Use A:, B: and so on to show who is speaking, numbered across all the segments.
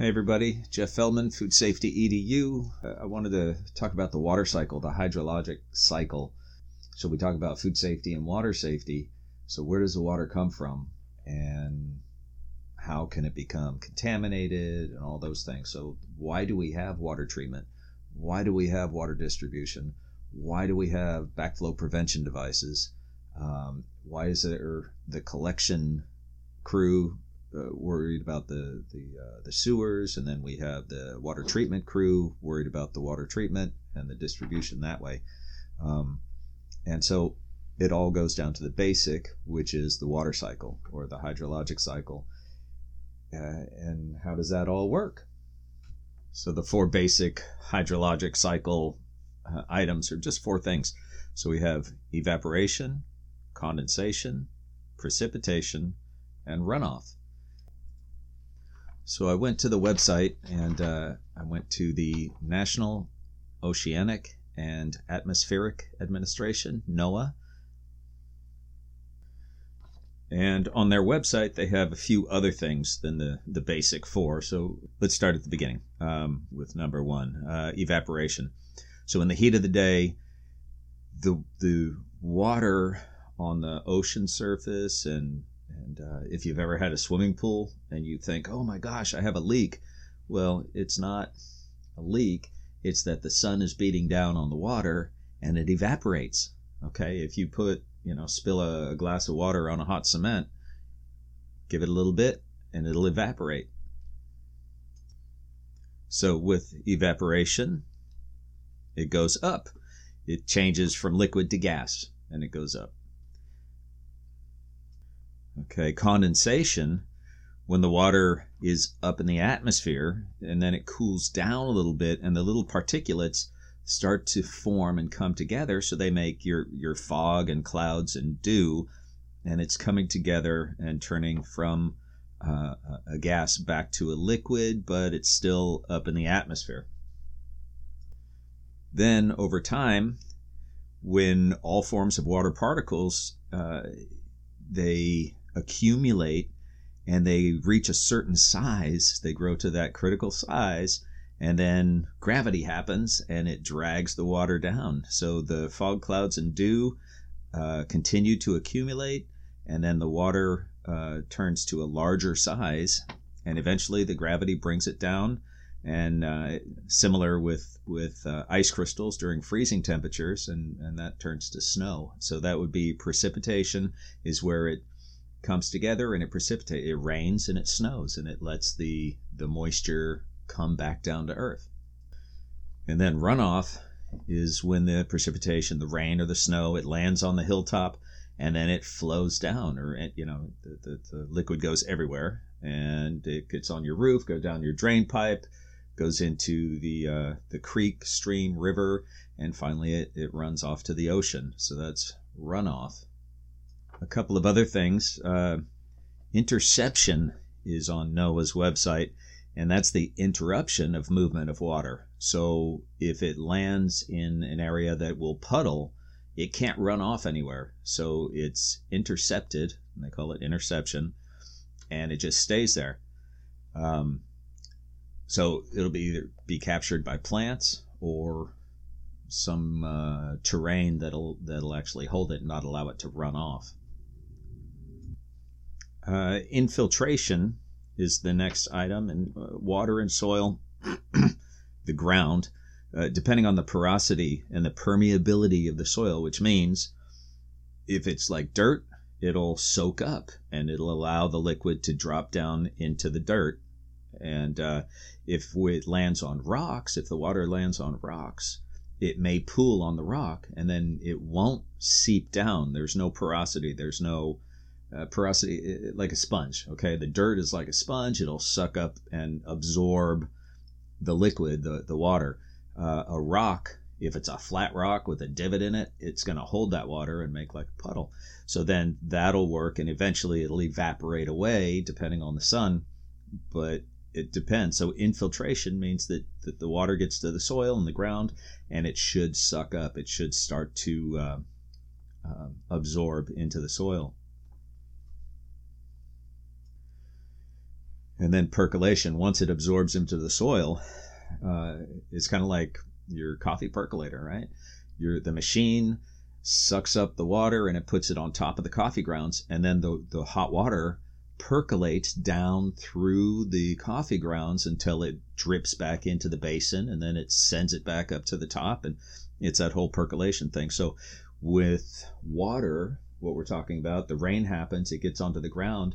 A: Hey everybody, Jeff Feldman, Food Safety EDU. Uh, I wanted to talk about the water cycle, the hydrologic cycle. So we talk about food safety and water safety. So where does the water come from and how can it become contaminated and all those things? So why do we have water treatment? Why do we have water distribution? Why do we have backflow prevention devices? Um, why is there the collection crew uh, worried about the the uh, the sewers, and then we have the water treatment crew worried about the water treatment and the distribution that way. Um, and so it all goes down to the basic, which is the water cycle or the hydrologic cycle. Uh, and how does that all work? So the four basic hydrologic cycle uh, items are just four things. So we have evaporation, condensation, precipitation, and runoff. So I went to the website and uh, I went to the National Oceanic and Atmospheric Administration, NOAA. And on their website, they have a few other things than the, the basic four. So let's start at the beginning um, with number one uh, evaporation. So, in the heat of the day, the, the water on the ocean surface and and uh, if you've ever had a swimming pool and you think, oh my gosh, I have a leak, well, it's not a leak. It's that the sun is beating down on the water and it evaporates. Okay, if you put, you know, spill a, glass of water on a hot cement, give it a little bit and it'll evaporate. So with evaporation, it goes up. It changes from liquid to gas and it goes up. Okay, condensation, when the water is up in the atmosphere and then it cools down a little bit and the little particulates start to form and come together so they make your your fog and clouds and dew and it's coming together and turning from uh, a gas back to a liquid but it's still up in the atmosphere. Then over time when all forms of water particles uh, they accumulate and they reach a certain size, they grow to that critical size, and then gravity happens and it drags the water down. So the fog clouds and dew uh, continue to accumulate, and then the water uh, turns to a larger size, and eventually the gravity brings it down. And uh, similar with with uh, ice crystals during freezing temperatures, and, and that turns to snow. So that would be precipitation, is where it comes together and it precipitates. It rains and it snows and it lets the the moisture come back down to earth. And then runoff is when the precipitation, the rain or the snow, it lands on the hilltop and then it flows down or you know the, the, the liquid goes everywhere and it gets on your roof, goes down your drain pipe, goes into the uh, the creek, stream, river, and finally it, it runs off to the ocean. So that's runoff a couple of other things. Uh, interception is on NOAA's website, and that's the interruption of movement of water. So if it lands in an area that will puddle, it can't run off anywhere. So it's intercepted, and they call it interception, and it just stays there. Um, so it'll be either be captured by plants or some uh, terrain that'll that'll actually hold it and not allow it to run off. Uh, infiltration is the next item, and uh, water and soil, the ground, uh, depending on the porosity and the permeability of the soil, which means if it's like dirt, it'll soak up and it'll allow the liquid to drop down into the dirt. And uh, if it lands on rocks, if the water lands on rocks, it may pool on the rock and then it won't seep down. There's no porosity, there's no uh, porosity like a sponge. Okay, the dirt is like a sponge; it'll suck up and absorb the liquid, the the water. Uh, a rock, if it's a flat rock with a divot in it, it's going to hold that water and make like a puddle. So then that'll work, and eventually it'll evaporate away depending on the sun. But it depends. So infiltration means that, that the water gets to the soil and the ground, and it should suck up. It should start to uh, uh, absorb into the soil. And then percolation, once it absorbs into the soil, uh, it's kind of like your coffee percolator, right? Your the machine sucks up the water and it puts it on top of the coffee grounds, and then the the hot water percolates down through the coffee grounds until it drips back into the basin and then it sends it back up to the top and it's that whole percolation thing so with water what we're talking about the rain happens it gets onto the ground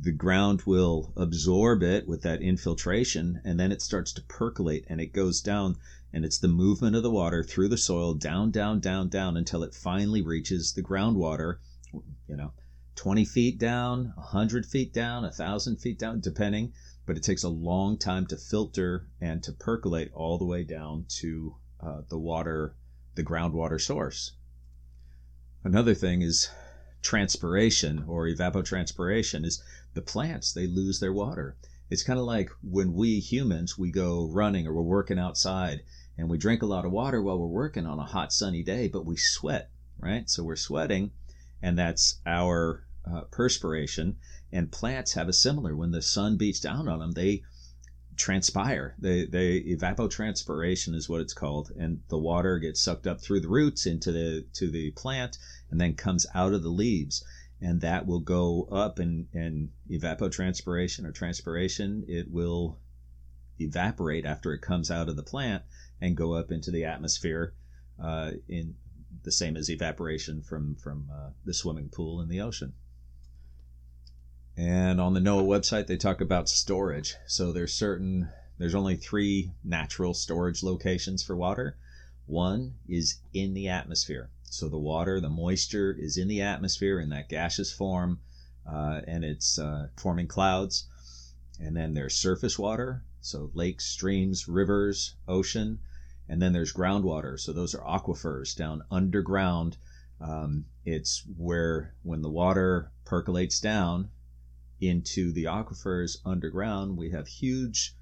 A: the ground will absorb it with that infiltration and then it starts to percolate and it goes down and it's the movement of the water through the soil down down down down until it finally reaches the groundwater you know 20 feet down, 100 feet down, 1,000 feet down, depending. But it takes a long time to filter and to percolate all the way down to uh, the water, the groundwater source. Another thing is transpiration or evapotranspiration is the plants, they lose their water. It's kind of like when we humans, we go running or we're working outside and we drink a lot of water while we're working on a hot sunny day, but we sweat, right? So we're sweating and that's our uh, perspiration. And plants have a similar. When the sun beats down on them, they transpire. They they evapotranspiration is what it's called, and the water gets sucked up through the roots into the to the plant, and then comes out of the leaves, and that will go up and and evapotranspiration or transpiration. It will evaporate after it comes out of the plant and go up into the atmosphere uh, in the same as evaporation from from uh, the swimming pool in the ocean. And on the NOAA website, they talk about storage. So there's certain there's only three natural storage locations for water. One is in the atmosphere. So the water, the moisture is in the atmosphere in that gaseous form, uh, and it's uh, forming clouds. And then there's surface water, so lakes, streams, rivers, ocean. And then there's groundwater. So those are aquifers down underground. Um, it's where when the water percolates down into the aquifers underground, we have huge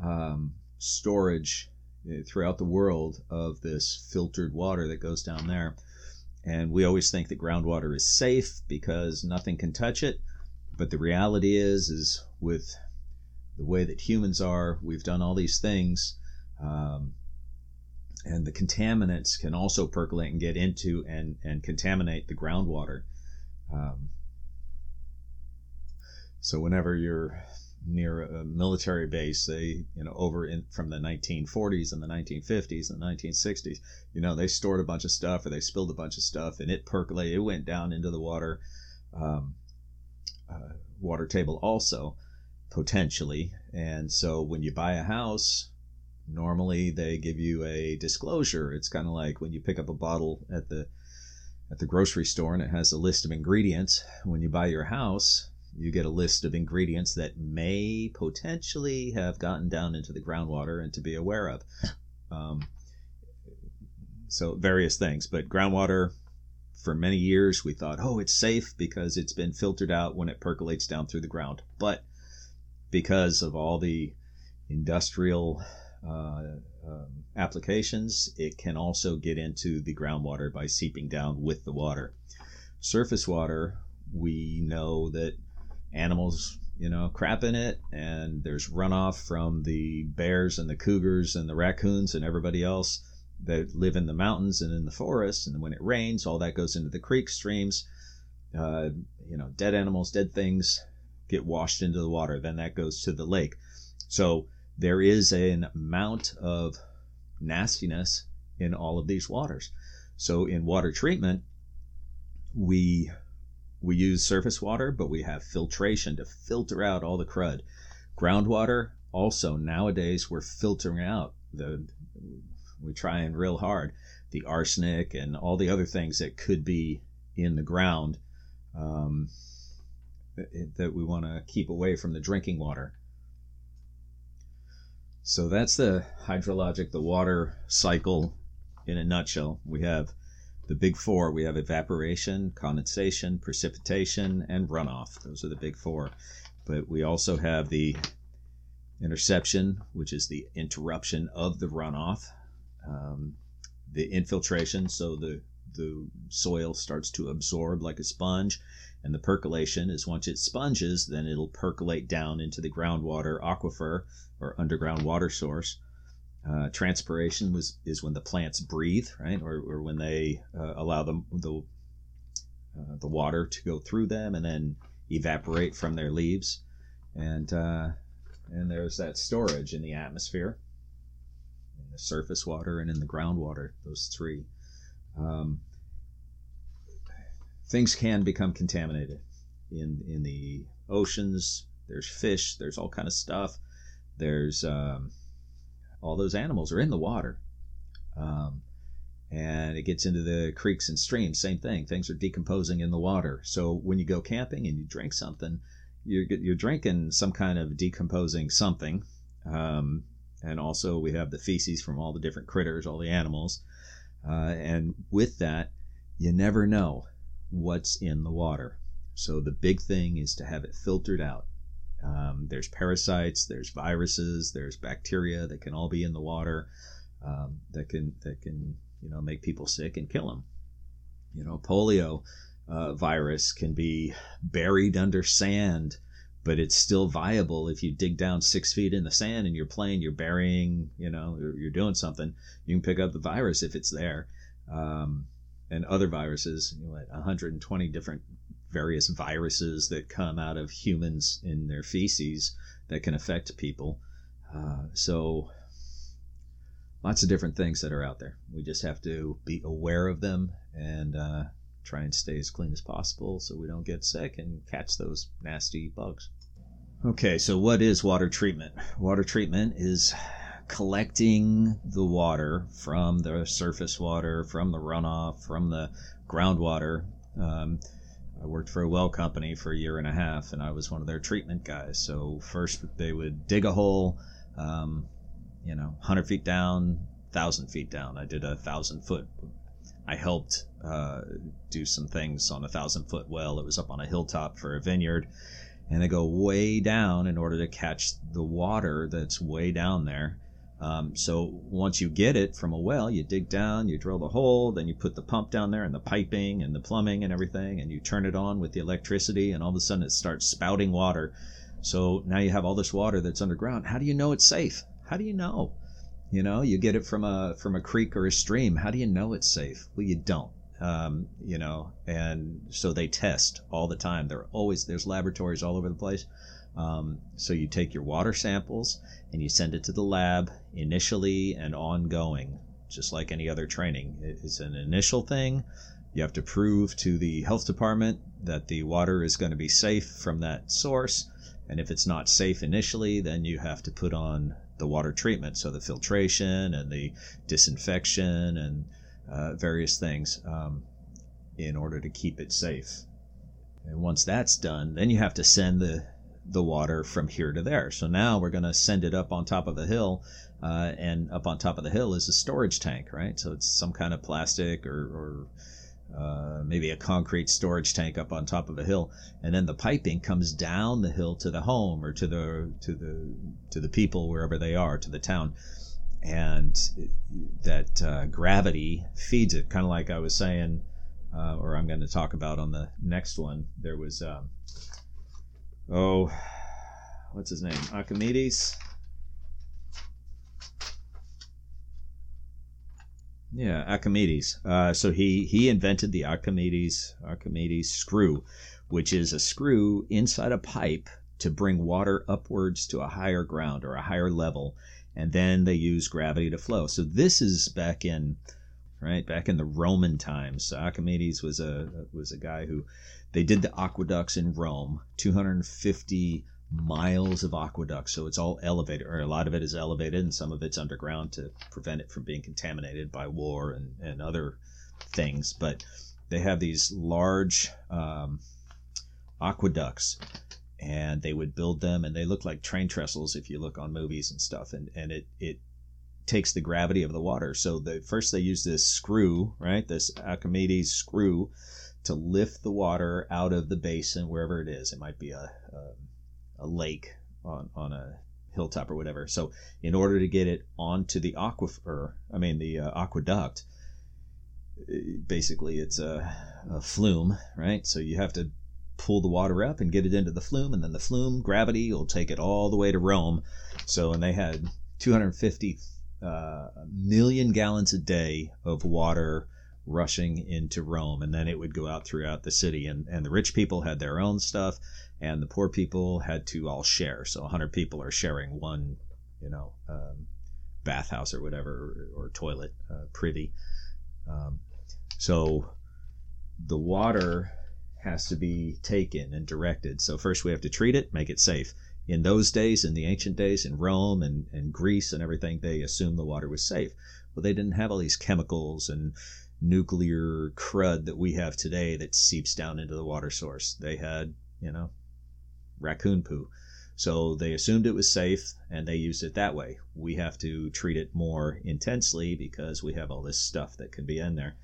A: um, storage throughout the world of this filtered water that goes down there. And we always think that groundwater is safe because nothing can touch it. But the reality is, is with the way that humans are, we've done all these things. Um, and the contaminants can also percolate and get into and, and contaminate the groundwater. Um, so whenever you're near a military base, they, you know, over in from the 1940s and the 1950s and the 1960s, you know, they stored a bunch of stuff or they spilled a bunch of stuff and it percolated, it went down into the water, um, uh, water table also potentially. And so when you buy a house, normally they give you a disclosure. It's kind of like when you pick up a bottle at the at the grocery store and it has a list of ingredients. When you buy your house, you get a list of ingredients that may potentially have gotten down into the groundwater and to be aware of. Um, so various things, but groundwater. For many years, we thought, oh, it's safe because it's been filtered out when it percolates down through the ground. But because of all the industrial uh, um, applications, it can also get into the groundwater by seeping down with the water. Surface water, we know that animals, you know, crap in it, and there's runoff from the bears and the cougars and the raccoons and everybody else that live in the mountains and in the forests. And when it rains, all that goes into the creek streams. Uh, you know, dead animals, dead things get washed into the water. Then that goes to the lake. So there is an amount of nastiness in all of these waters. So in water treatment, we we use surface water, but we have filtration to filter out all the crud. Groundwater also nowadays we're filtering out the We're trying real hard the arsenic and all the other things that could be in the ground um, that we want to keep away from the drinking water. So that's the hydrologic, the water cycle in a nutshell. We have the big four. We have evaporation, condensation, precipitation, and runoff. Those are the big four. But we also have the interception, which is the interruption of the runoff, um, the infiltration, so the the soil starts to absorb like a sponge, And the percolation is once it sponges, then it'll percolate down into the groundwater aquifer or underground water source. Uh, transpiration was is when the plants breathe, right, or, or when they uh, allow the uh, the water to go through them and then evaporate from their leaves, and uh, and there's that storage in the atmosphere, in the surface water and in the groundwater. Those three. Um, things can become contaminated in in the oceans. There's fish. There's all kind of stuff. There's um, all those animals are in the water. Um, and it gets into the creeks and streams. Same thing. Things are decomposing in the water. So when you go camping and you drink something, you're you're drinking some kind of decomposing something. Um, and also we have the feces from all the different critters, all the animals. Uh, and with that, you never know what's in the water. So the big thing is to have it filtered out. Um, there's parasites, there's viruses, there's bacteria that can all be in the water um, that can that can you know make people sick and kill them. You know, polio uh, virus can be buried under sand, but it's still viable if you dig down six feet in the sand and you're playing, you're burying, you know, you're doing something. You can pick up the virus if it's there. Um, and other viruses, you know, 120 different various viruses that come out of humans in their feces that can affect people. Uh, so, lots of different things that are out there. We just have to be aware of them and uh, try and stay as clean as possible so we don't get sick and catch those nasty bugs. Okay, so what is water treatment? Water treatment is collecting the water from the surface water, from the runoff, from the groundwater. Um, I worked for a well company for a year and a half, and I was one of their treatment guys. So first they would dig a hole, um, you know, 100 feet down, 1,000 feet down. I did a 1,000 foot. I helped uh, do some things on a 1,000 foot well. It was up on a hilltop for a vineyard. And they go way down in order to catch the water that's way down there um, so once you get it from a well, you dig down, you drill the hole, then you put the pump down there and the piping and the plumbing and everything, and you turn it on with the electricity, and all of a sudden it starts spouting water. So now you have all this water that's underground. How do you know it's safe? How do you know? You know, you get it from a from a creek or a stream. How do you know it's safe? Well, you don't. Um, you know, and so they test all the time. They're always there's laboratories all over the place. Um, so you take your water samples and you send it to the lab initially and ongoing, just like any other training. It's an initial thing. You have to prove to the health department that the water is going to be safe from that source. And if it's not safe initially, then you have to put on the water treatment, so the filtration and the disinfection and uh, various things um, in order to keep it safe. And once that's done, then you have to send the the water from here to there. So now we're going to send it up on top of a hill, uh, and up on top of the hill is a storage tank, right? So it's some kind of plastic or, or uh, maybe a concrete storage tank up on top of a hill, and then the piping comes down the hill to the home or to the to the to the people wherever they are to the town, and that uh, gravity feeds it, kind of like I was saying, uh, or I'm going to talk about on the next one. There was. Um, oh, what's his name? Archimedes. Yeah, Archimedes. Uh, so he he invented the Archimedes Archimedes screw, which is a screw inside a pipe to bring water upwards to a higher ground or a higher level, and then they use gravity to flow. So this is back in right back in the Roman times. So Archimedes was a was a guy who they did the aqueducts in Rome, 250 miles of aqueducts. So it's all elevated, or a lot of it is elevated, and some of it's underground to prevent it from being contaminated by war and, and other things. But they have these large um, aqueducts and they would build them and they look like train trestles if you look on movies and stuff and, and it, it takes the gravity of the water so the first they use this screw right this archimedes screw to lift the water out of the basin wherever it is. It might be a, a, a lake on, on a hilltop or whatever. So in order to get it onto the aquifer, I mean the uh, aqueduct, basically it's a, a, flume, right? So you have to pull the water up and get it into the flume, and then the flume gravity will take it all the way to Rome. So, and they had 250 uh, million gallons a day of water rushing into Rome, and then it would go out throughout the city. And, and the rich people had their own stuff, and the poor people had to all share. So 100 people are sharing one, you know, um, bathhouse or whatever, or, or toilet uh, privy. Um, so the water has to be taken and directed. So first we have to treat it, make it safe. In those days, in the ancient days, in Rome and, and Greece and everything, they assumed the water was safe. Well, they didn't have all these chemicals and nuclear crud that we have today that seeps down into the water source. They had, you know, raccoon poo. So they assumed it was safe and they used it that way. We have to treat it more intensely because we have all this stuff that can be in there.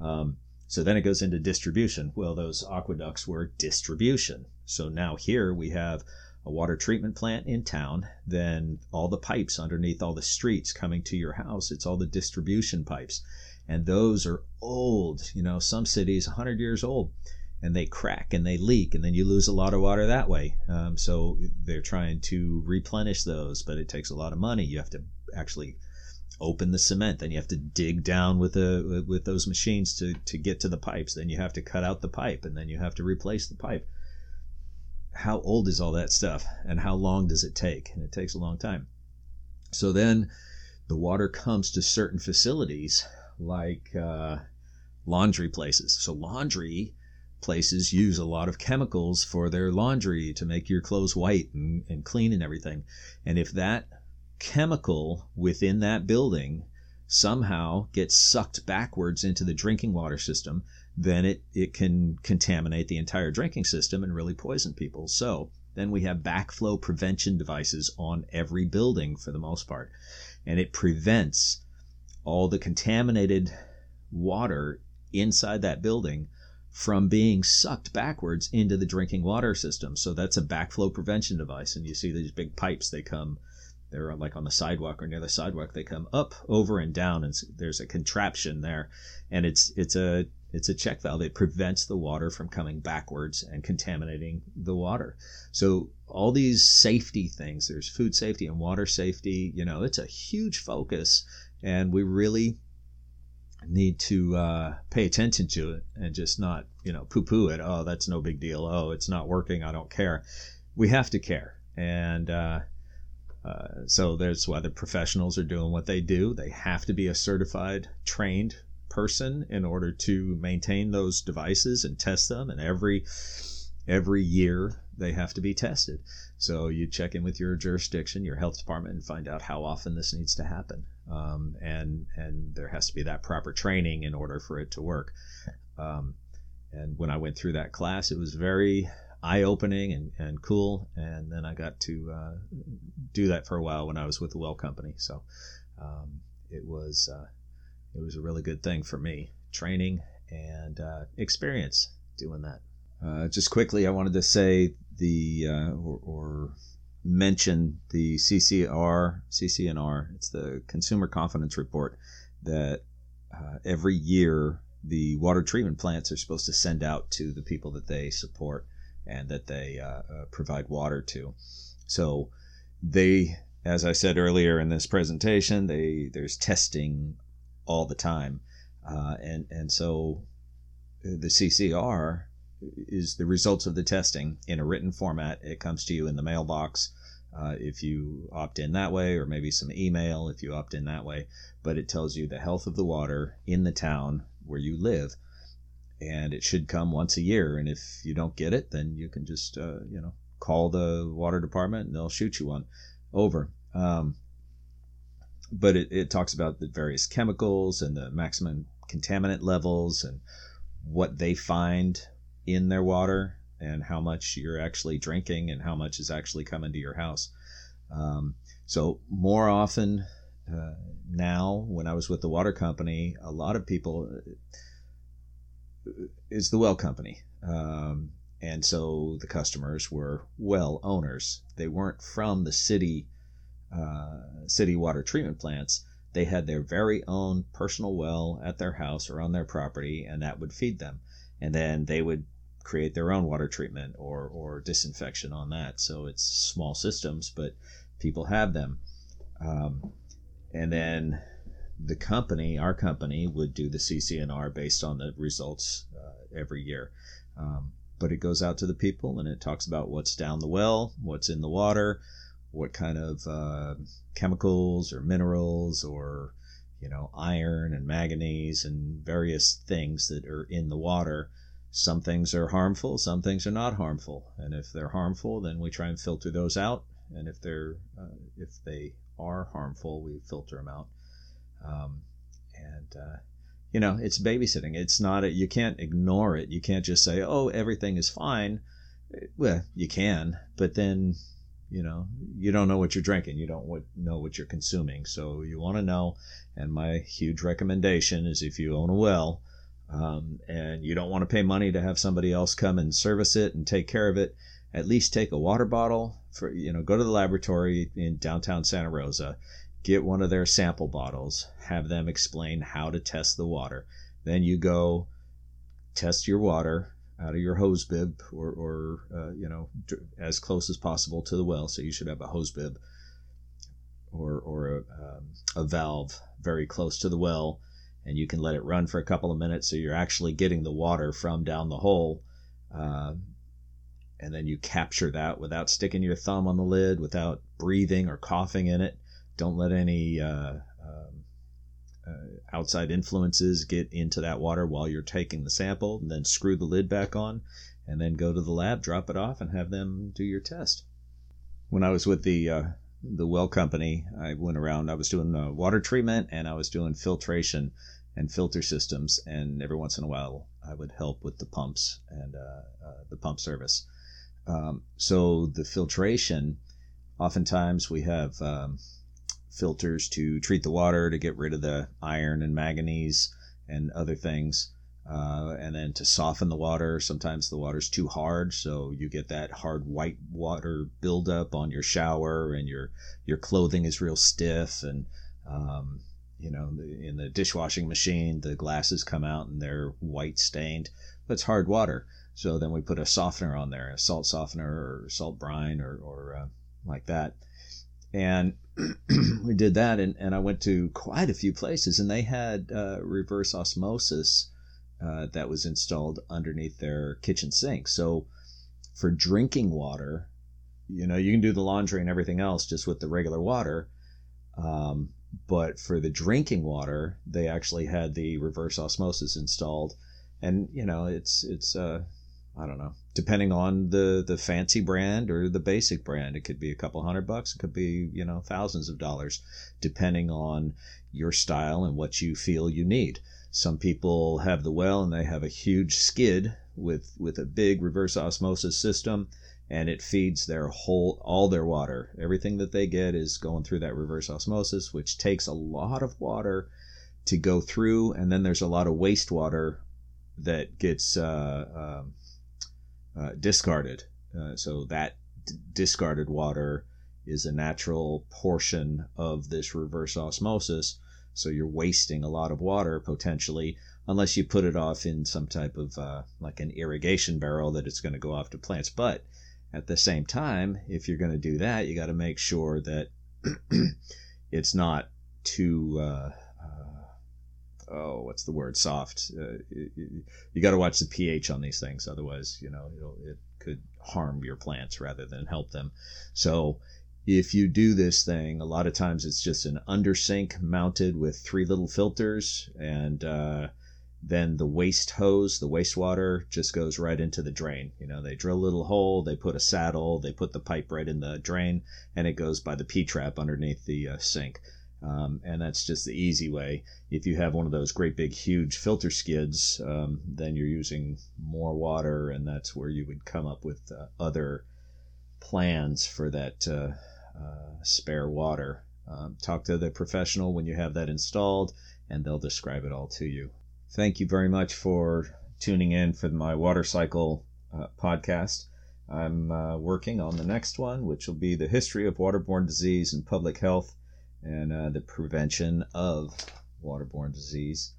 A: Um, so then it goes into distribution. Well, those aqueducts were distribution. So now here we have a water treatment plant in town, then all the pipes underneath all the streets coming to your house. It's all the distribution pipes. And those are old, you know, some cities 100 years old, and they crack and they leak, and then you lose a lot of water that way. Um, so they're trying to replenish those, but it takes a lot of money. You have to actually open the cement then you have to dig down with the with those machines to to get to the pipes then you have to cut out the pipe and then you have to replace the pipe how old is all that stuff and how long does it take? And it takes a long time. So then the water comes to certain facilities like uh, laundry places. So laundry places use a lot of chemicals for their laundry to make your clothes white and, and clean and everything. And if that chemical within that building somehow gets sucked backwards into the drinking water system, then it, it can contaminate the entire drinking system and really poison people. So then we have backflow prevention devices on every building for the most part. And it prevents all the contaminated water inside that building from being sucked backwards into the drinking water system. So that's a backflow prevention device. And you see these big pipes, they come they're like on the sidewalk or near the sidewalk they come up over and down and there's a contraption there and it's it's a it's a check valve. It prevents the water from coming backwards and contaminating the water. So all these safety things there's food safety and water safety you know it's a huge focus and we really need to uh, pay attention to it and just not you know poo poo it. Oh that's no big deal. Oh it's not working. I don't care. We have to care. And uh, uh, so that's why the professionals are doing what they do. They have to be a certified, trained person in order to maintain those devices and test them. And every every year they have to be tested. So you check in with your jurisdiction, your health department, and find out how often this needs to happen. Um, and and there has to be that proper training in order for it to work. Um, and when I went through that class, it was very eye opening and, and cool. And then I got to uh, do that for a while when I was with the Well Company. So um, it was uh, it was a really good thing for me, training and uh, experience doing that. Uh, just quickly, I wanted to say the uh, or, or mention the CCR CCNR. It's the Consumer Confidence Report that uh, every year the water treatment plants are supposed to send out to the people that they support and that they uh, uh, provide water to. So they, as I said earlier in this presentation, they there's testing all the time, uh, and and so the CCR is the results of the testing in a written format. It comes to you in the mailbox. Uh, if you opt in that way, or maybe some email if you opt in that way. But it tells you the health of the water in the town where you live and it should come once a year. And if you don't get it, then you can just uh, you know call the water department and they'll shoot you one over. Um, but it, it talks about the various chemicals and the maximum contaminant levels and what they find in their water and how much you're actually drinking and how much is actually coming to your house. Um, so more often uh, now, when I was with the water company, a lot of people is the well company. Um, and so the customers were well owners. They weren't from the city uh, city water treatment plants. They had their very own personal well at their house or on their property, and that would feed them. And then they would create their own water treatment or, or disinfection on that. So it's small systems, but people have them. Um, and then the company, our company, would do the CCNR based on the results uh, every year. Um, but it goes out to the people and it talks about what's down the well, what's in the water, what kind of uh, chemicals or minerals or you know iron and manganese and various things that are in the water. Some things are harmful, some things are not harmful, and if they're harmful, then we try and filter those out. And if they're uh, if they are harmful, we filter them out. Um, and uh, you know, it's babysitting. It's not a, you can't ignore it. You can't just say, "Oh, everything is fine." Well, you can, but then you know you don't know what you're drinking you don't know what you're consuming so you want to know and my huge recommendation is if you own a well um, and you don't want to pay money to have somebody else come and service it and take care of it at least take a water bottle for you know go to the laboratory in downtown santa rosa get one of their sample bottles have them explain how to test the water then you go test your water out of your hose bib or, or uh, you know as close as possible to the well so you should have a hose bib or, or a, um, a valve very close to the well and you can let it run for a couple of minutes so you're actually getting the water from down the hole uh, and then you capture that without sticking your thumb on the lid without breathing or coughing in it. Don't let any uh, uh, outside influences get into that water while you're taking the sample, and then screw the lid back on, and then go to the lab, drop it off, and have them do your test. When I was with the uh, the well company, I went around. I was doing uh, water treatment and I was doing filtration and filter systems, and every once in a while I would help with the pumps and uh, uh, the pump service. Um, so the filtration, oftentimes we have um, filters to treat the water to get rid of the iron and manganese and other things. Uh, and then to soften the water, sometimes the water's too hard, so you get that hard white water buildup on your shower, and your your clothing is real stiff, and um, you know in the dishwashing machine the glasses come out and they're white stained. That's hard water, so then we put a softener on there, a salt softener or salt brine or or uh, like that, and we did that, and, and I went to quite a few places, and they had uh, reverse osmosis uh, that was installed underneath their kitchen sink. So for drinking water, you know, you can do the laundry and everything else just with the regular water. Um, but for the drinking water, they actually had the reverse osmosis installed, and you know, it's it's uh, I don't know, depending on the the fancy brand or the basic brand. It could be a couple hundred bucks. It could be you know thousands of dollars, depending on your style and what you feel you need. Some people have the well and they have a huge skid with with a big reverse osmosis system and it feeds their whole all their water. Everything that they get is going through that reverse osmosis, which takes a lot of water to go through, and then there's a lot of wastewater that gets uh, um, uh, discarded. Uh, so that d- discarded water is a natural portion of this reverse osmosis. So you're wasting a lot of water potentially, unless you put it off in some type of uh, like an irrigation barrel that it's going to go off to plants. But at the same time, if you're going to do that, you got to make sure that it's not too uh, oh, what's the word? Soft. Uh, you, got to watch the pH on these things, otherwise, you know, it could harm your plants rather than help them. So, if you do this thing, a lot of times it's just an under sink mounted with three little filters, and uh, then the waste hose, the wastewater, just goes right into the drain. You know, they drill a little hole, they put a saddle, they put the pipe right in the drain, and it goes by the P trap underneath the uh, sink. Um, and that's just the easy way. If you have one of those great big huge filter skids, um, then you're using more water, and that's where you would come up with uh, other plans for that uh, uh, spare water. Um, talk to the professional when you have that installed, and they'll describe it all to you. Thank you very much for tuning in for my water cycle uh, podcast. I'm uh, working on the next one, which will be the history of waterborne disease and public health and uh, the prevention of waterborne disease.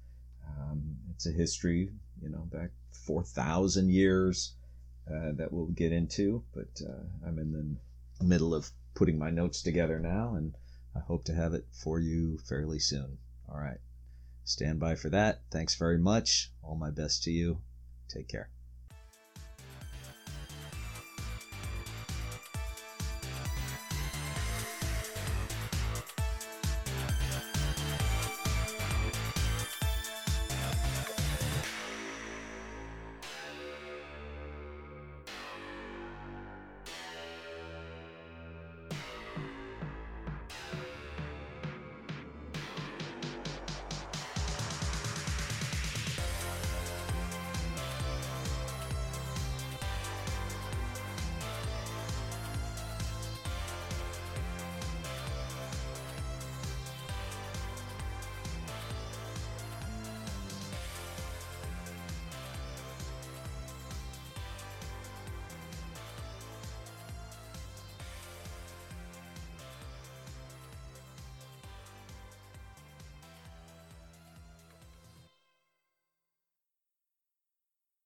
A: Um, it's a history, you know, back 4,000 years uh, that we'll get into, but uh, I'm in the middle of putting my notes together now, and I hope to have it for you fairly soon. All right. Stand by for that. Thanks very much. All my best to you. Take care.